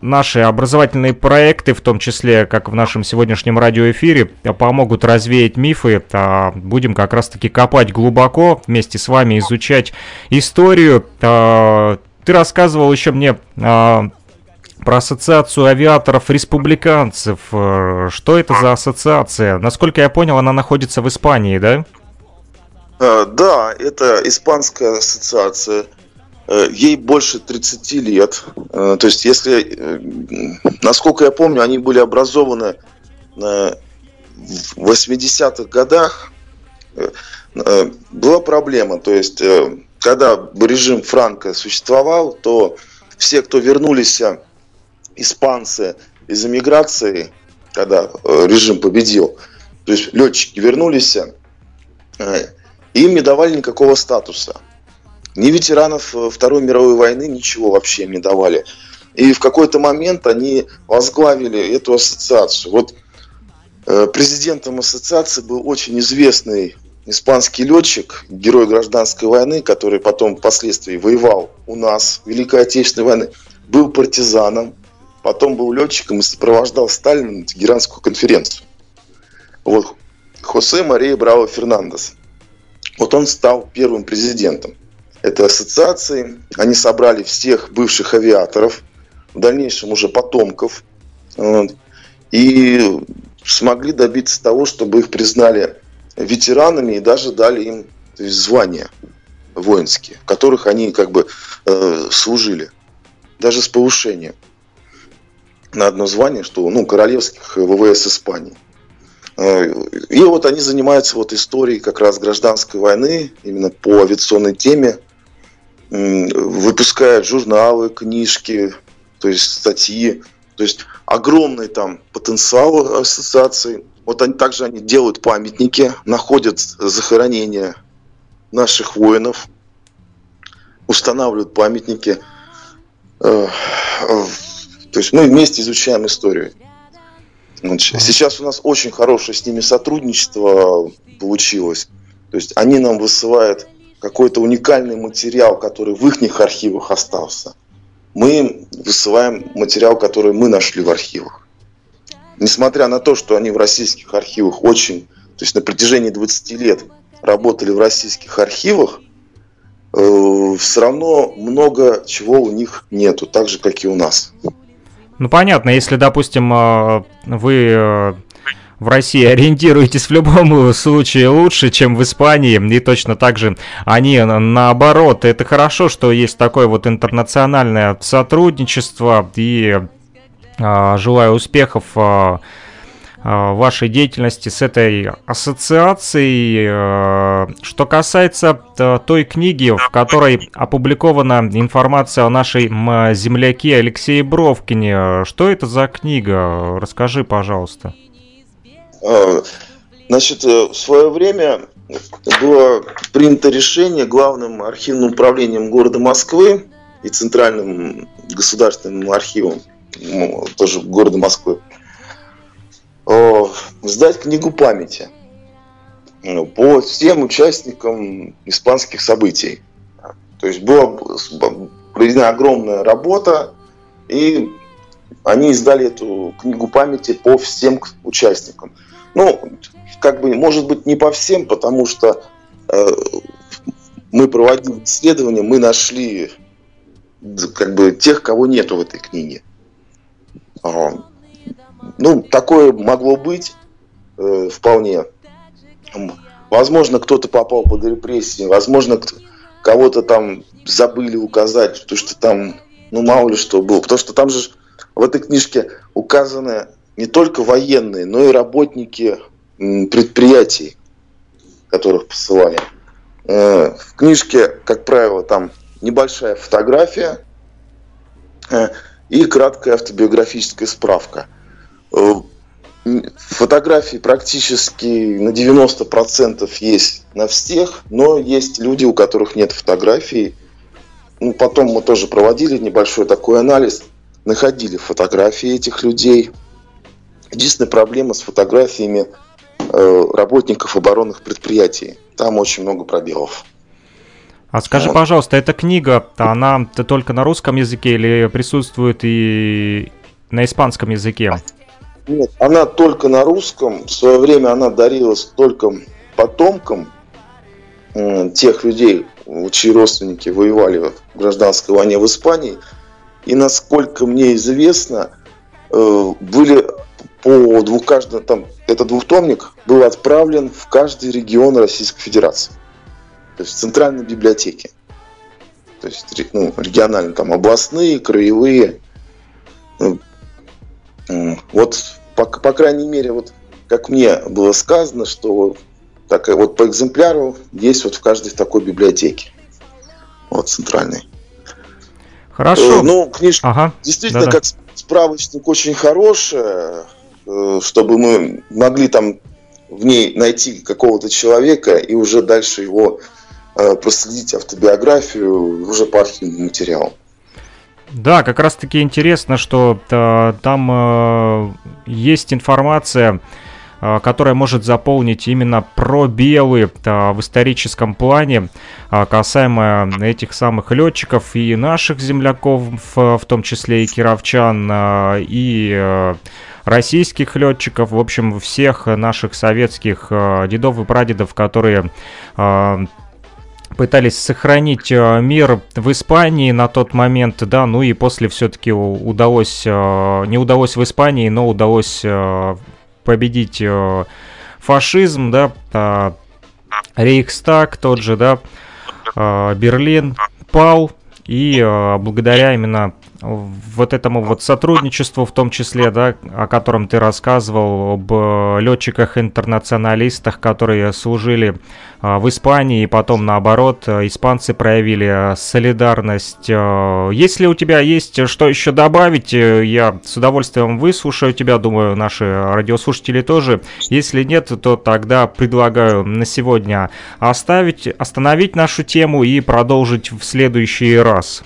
наши образовательные проекты, в том числе, как в нашем сегодняшнем радиоэфире, помогут развеять мифы. А будем как раз-таки копать глубоко, вместе с вами изучать историю. А, ты рассказывал еще мне а, про ассоциацию авиаторов-республиканцев. Э, что это за ассоциация? Насколько я понял, она находится в Испании, да? А, да, это испанская ассоциация. Э, ей больше 30 лет. Э, то есть, если, э, насколько я помню, они были образованы в 80-х годах, была проблема. То есть, когда режим Франка существовал, то все, кто вернулись, испанцы из эмиграции, когда режим победил, то есть летчики вернулись, им не давали никакого статуса. Ни ветеранов э, Второй мировой войны ничего вообще им не давали. И в какой-то момент они возглавили эту ассоциацию. Вот э, президентом ассоциации был очень известный испанский летчик, герой гражданской войны, который потом впоследствии воевал у нас в Великой Отечественной войны, был партизаном, потом был летчиком и сопровождал Сталина на Тегеранскую конференцию. Вот Хосе Мария Браво Фернандес. Вот он стал первым президентом этой ассоциации. Они собрали всех бывших авиаторов, в дальнейшем уже потомков, и смогли добиться того, чтобы их признали ветеранами и даже дали им звания воинские, в которых они как бы э, служили, даже с повышением на одно звание, что ну королевских ВВС Испании. Э, и вот они занимаются вот историей как раз гражданской войны, именно по авиационной теме выпускают журналы, книжки, то есть статьи. То есть огромный там потенциал ассоциации. Вот они также они делают памятники, находят захоронения наших воинов, устанавливают памятники. Э, то есть мы вместе изучаем историю. Сейчас у нас очень хорошее с ними сотрудничество получилось. То есть они нам высылают какой-то уникальный материал, который в их архивах остался, мы высылаем материал, который мы нашли в архивах. Несмотря на то, что они в российских архивах очень, то есть на протяжении 20 лет работали в российских архивах, э, все равно много чего у них нету, так же, как и у нас. Ну понятно, если, допустим, э, вы э, в России ориентируетесь в любом случае лучше, чем в Испании, и точно так же они наоборот. Это хорошо, что есть такое вот интернациональное сотрудничество, и а, желаю успехов а, вашей деятельности с этой ассоциацией. Что касается той книги, в которой опубликована информация о нашей земляке Алексее Бровкине, что это за книга? Расскажи, пожалуйста. Значит, в свое время было принято решение главным архивным управлением города Москвы и Центральным государственным архивом ну, тоже города Москвы сдать книгу памяти по всем участникам испанских событий. То есть была проведена огромная работа, и они издали эту книгу памяти по всем участникам. Ну, как бы, может быть, не по всем, потому что э, мы проводили исследования, мы нашли как бы тех, кого нету в этой книге. А, ну, такое могло быть э, вполне. Возможно, кто-то попал под репрессии, возможно, кого-то там забыли указать, потому что там, ну, мало ли что было. Потому что там же в этой книжке указаны не только военные, но и работники предприятий, которых посылали. Э, в книжке, как правило, там небольшая фотография э, и краткая автобиографическая справка. Э, фотографии практически на 90% есть на всех, но есть люди, у которых нет фотографий. Ну, потом мы тоже проводили небольшой такой анализ, находили фотографии этих людей. Единственная проблема с фотографиями э, работников оборонных предприятий. Там очень много пробелов. А скажи, пожалуйста, эта книга, она только на русском языке или присутствует и на испанском языке? Нет, она только на русском. В свое время она дарилась только потомкам э, тех людей, чьи родственники воевали в гражданской войне в Испании. И насколько мне известно, э, были по двух каждому, там, этот двухтомник был отправлен в каждый регион Российской Федерации. То есть в центральной библиотеке. То есть ну, региональные, там областные, краевые. Ну, вот, по, по крайней мере, вот как мне было сказано, что так, вот по экземпляру есть вот в каждой такой библиотеке. Вот центральной. Хорошо. Э, ну, книжка ага, действительно да-да. как справочник очень хорошая, чтобы мы могли там в ней найти какого-то человека и уже дальше его э, проследить автобиографию уже по архивному материалу. Да, как раз таки интересно, что э, там э, есть информация, э, которая может заполнить именно пробелы э, в историческом плане, э, касаемо этих самых летчиков и наших земляков, в, том числе и кировчан, э, и э, российских летчиков, в общем, всех наших советских э, дедов и прадедов, которые э, пытались сохранить э, мир в Испании на тот момент, да, ну и после все-таки удалось, не удалось в Испании, но удалось победить фашизм, да, Рейхстаг тот же, да, Берлин пал, и благодаря именно вот этому вот сотрудничеству, в том числе, да, о котором ты рассказывал, об э, летчиках-интернационалистах, которые служили а, в Испании, и потом, наоборот, э, испанцы проявили э, солидарность. Если у тебя есть что еще добавить, я с удовольствием выслушаю тебя, думаю, наши радиослушатели тоже. Если нет, то тогда предлагаю на сегодня оставить, остановить нашу тему и продолжить в следующий раз.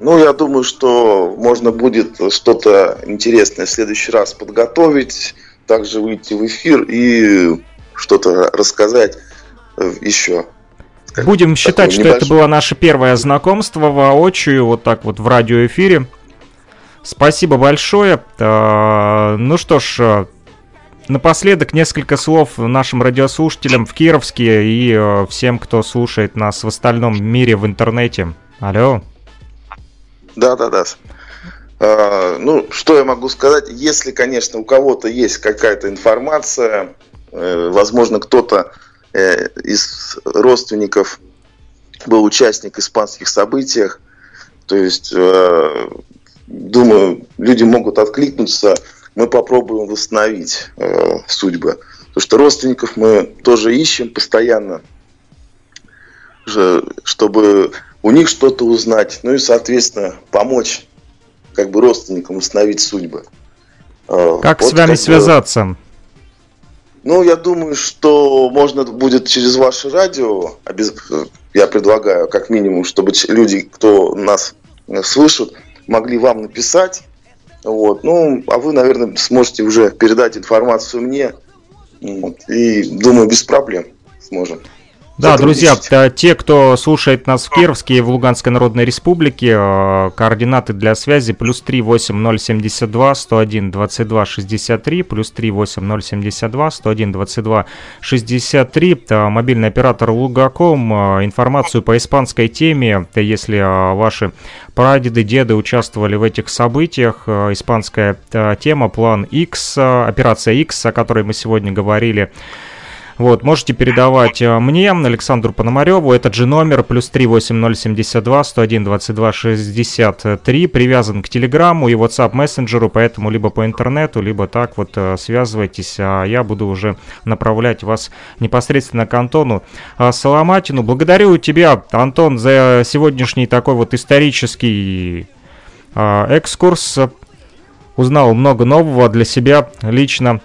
Ну, я думаю, что можно будет что-то интересное в следующий раз подготовить, также выйти в эфир и что-то рассказать э, еще. Будем считать, что это было наше первое знакомство воочию, вот так вот в радиоэфире. Спасибо большое. А, ну что ж, э, напоследок несколько слов нашим радиослушателям в Кировске и э, всем, кто слушает нас в остальном мире в интернете. Алло. Да, да, да. Ну, что я могу сказать? Если, конечно, у кого-то есть какая-то информация, э, возможно, кто-то э, из родственников был участник испанских событиях, то есть, э, думаю, люди могут откликнуться. мы попробуем восстановить судьбы. Потому что родственников мы тоже ищем постоянно, чтобы у них что-то узнать, ну и, соответственно, помочь как бы родственникам восстановить судьбы. Э, как вот с вами как связаться? Бы, ну, я думаю, что можно будет через ваше радио, я предлагаю, как минимум, чтобы люди, кто нас слышат, могли вам написать. Вот. Ну, а вы, наверное, сможете уже передать информацию мне. Вот. И думаю, без проблем сможем. Да, друзья, те, кто слушает нас в Кировске и в Луганской Народной Республике, э, координаты для связи плюс 3 8072 101 22 63, плюс 3 8072 101 22 63, мобильный оператор Лугаком, э, информацию по испанской теме, если э, ваши прадеды, деды участвовали в этих событиях, испанская тема, план X, операция X, о которой мы сегодня говорили, вот, можете передавать э, мне, Александру Пономареву, этот же номер, плюс 38072 101 22 63, привязан к Телеграмму и WhatsApp мессенджеру, поэтому либо по интернету, либо так вот э, связывайтесь, а я буду уже направлять вас непосредственно к Антону э, Соломатину. Благодарю тебя, Антон, за сегодняшний такой вот исторический экскурс. Узнал много нового для себя лично.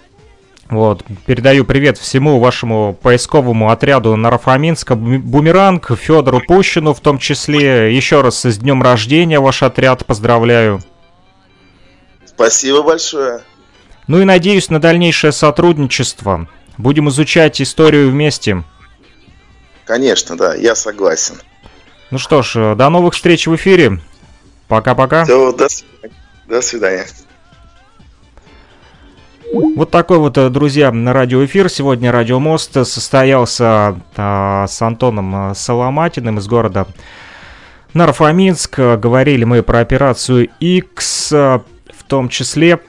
Вот, передаю привет всему вашему поисковому отряду Нарафаминска, Бумеранг, Федору Пущину в том числе. Еще раз с днем рождения ваш отряд поздравляю. Спасибо большое. Ну и надеюсь на дальнейшее сотрудничество. Будем изучать историю вместе. Конечно, да, я согласен. Ну что ж, до новых встреч в эфире. Пока-пока. Все, до свидания. До свидания. Вот такой вот, э, друзья, радиоэфир. Сегодня Радиомост состоялся а, с Антоном э, Соломатиным из города Нарфаминск. Говорили мы про операцию X, в том числе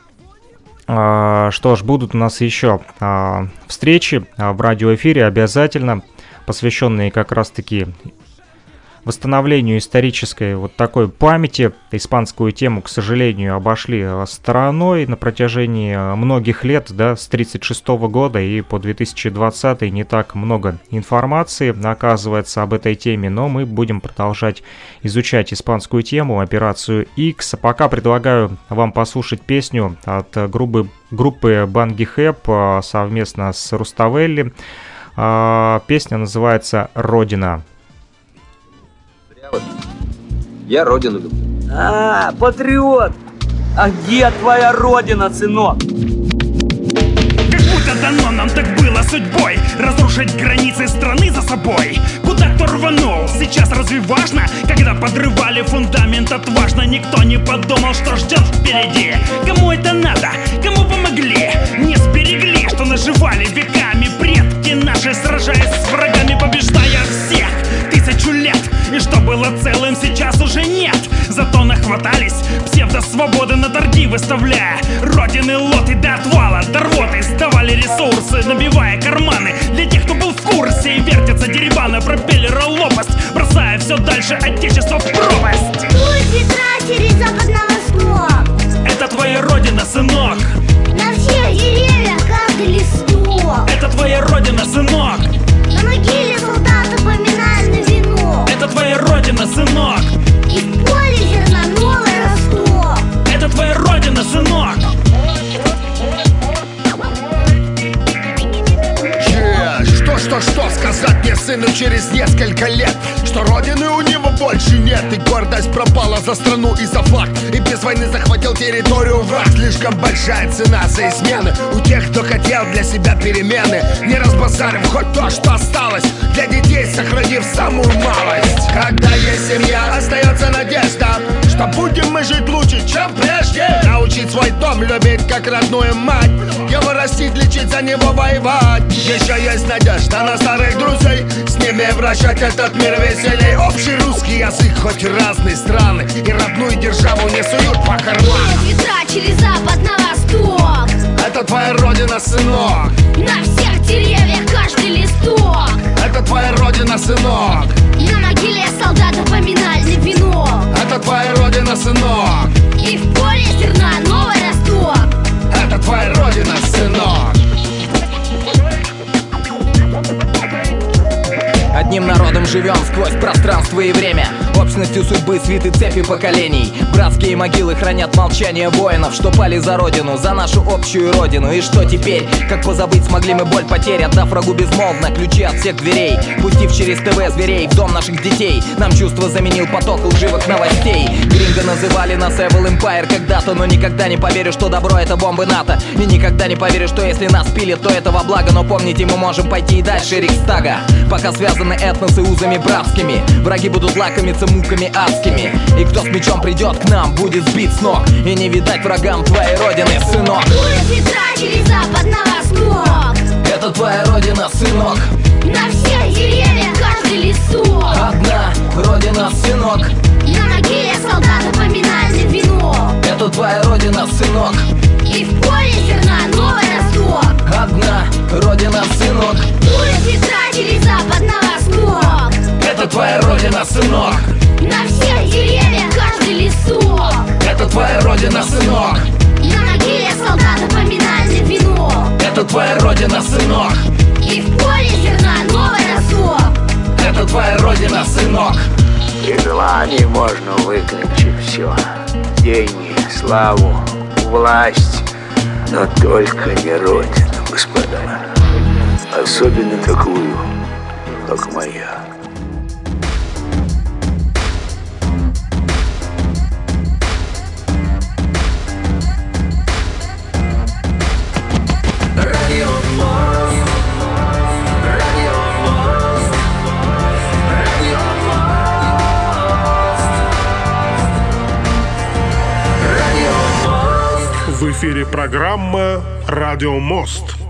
а, что ж, будут у нас еще а, встречи в радиоэфире обязательно, посвященные как раз-таки восстановлению исторической вот такой памяти. Испанскую тему, к сожалению, обошли э, стороной на протяжении э, многих лет, да, с 1936 года и по 2020 не так много информации оказывается об этой теме, но мы будем продолжать изучать испанскую тему, операцию X. Пока предлагаю вам послушать песню от группы, группы Банги Хэп совместно с Руставелли. Песня называется «Родина». Я родину люблю. А, патриот! А где твоя родина, сынок? Как будто дано нам так было судьбой Разрушить границы страны за собой Куда кто рванул, сейчас разве важно? Когда подрывали фундамент отважно Никто не подумал, что ждет впереди Кому это надо? Кому помогли? Не сберегли, что наживали веками Предки наши, сражаясь с врагами Побеждая всех тысячу лет. И что было целым, сейчас уже нет. Зато нахватались псевдо-свободы на торги выставляя Родины лоты до отвала, до рвоты. Сдавали ресурсы, набивая карманы. Для тех, кто был в курсе И вертятся деребаны пропеллера лопасть Бросая все дальше отечество в пропасть. Пусть ветра через запад на восток Это твоя родина, сынок. На всех деревьях каждый листок. Это твоя родина, сынок родина, сынок. И в поле зерна новый росток. Это твоя родина, сынок. Что, что, что сказать мне сыну через несколько лет Что родины у него больше нет И гордость пропала за страну и за флаг. И без войны захватил территорию враг. Слишком большая цена за измены. У тех, кто хотел для себя перемены. Не разбазарив хоть то, что осталось. Для детей сохранив самую малость. Когда есть семья, остается надежда Что будем мы жить лучше, чем прежде. Научить свой дом любить как родную мать. Его растить, лечить, за него воевать. Еще есть надежда на старых друзей С ними вращать этот мир веселей. Общий русский язык, хоть разные страны. И родную державу не суют по карманам Ветра через запад на восток. Это твоя родина, сынок. На всех деревьях каждый листок. Это твоя родина, сынок. На могиле солдата поминальный венок. Это твоя родина, сынок. И в поле зерна новый росток Это искусство и время. Общностью судьбы свиты цепи поколений. Братские могилы хранят молчание воинов Что пали за родину, за нашу общую родину. И что теперь? Как позабыть смогли мы боль потерь Отдав врагу безмолвно ключи от всех дверей Пустив через ТВ зверей в дом наших детей. Нам чувство заменил поток лживых новостей. Гринго называли нас Evil Empire когда-то Но никогда не поверю, что добро это бомбы НАТО. И никогда не поверю, что если нас пилят, то это во благо Но помните, мы можем пойти и дальше Рикстага. Пока связаны этносы узами братскими. Враги будут лакомиться муками адскими. И кто с мечом придет к нам, будет сбит с ног. И не видать врагам твоей родины, сынок. Курят ветра через запад на восток Это твоя родина, сынок. На всех деревьях, каждый лесок. Одна родина, сынок. На могиле солдата поминальный венок Это твоя родина, сынок. И в поле зерна новый росток. Одна родина, сынок. Курят ветра через восток Это твоя родина, сынок. На всех деревьях, каждый лесок. Это твоя родина, сынок. На могиле солдата поминальный венок Это твоя родина, сынок. И в поле зерна новый росток Это твоя родина, сынок. При желании можно выключить все. Деньги, славу, власть. Но только не родину, господа. Особенно такую, как моя. В эфире программа «Радио Мост».